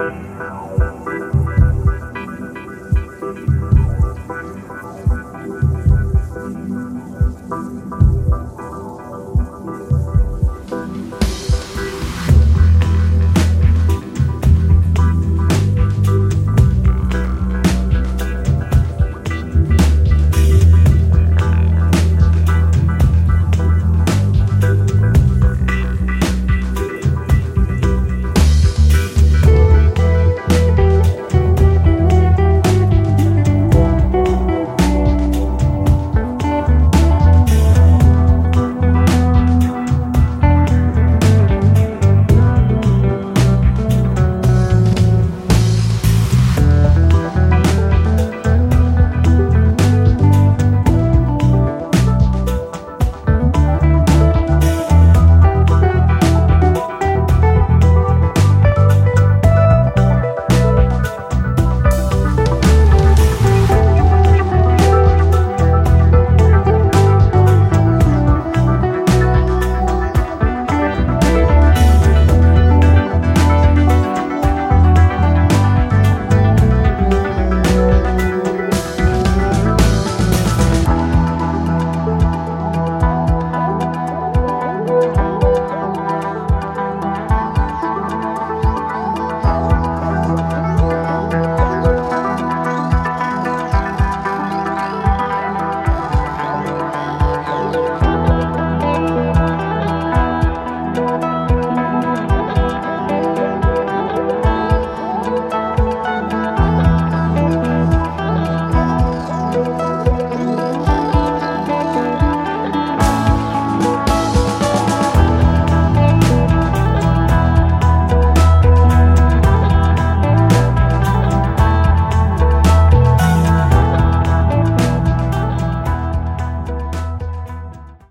Wow.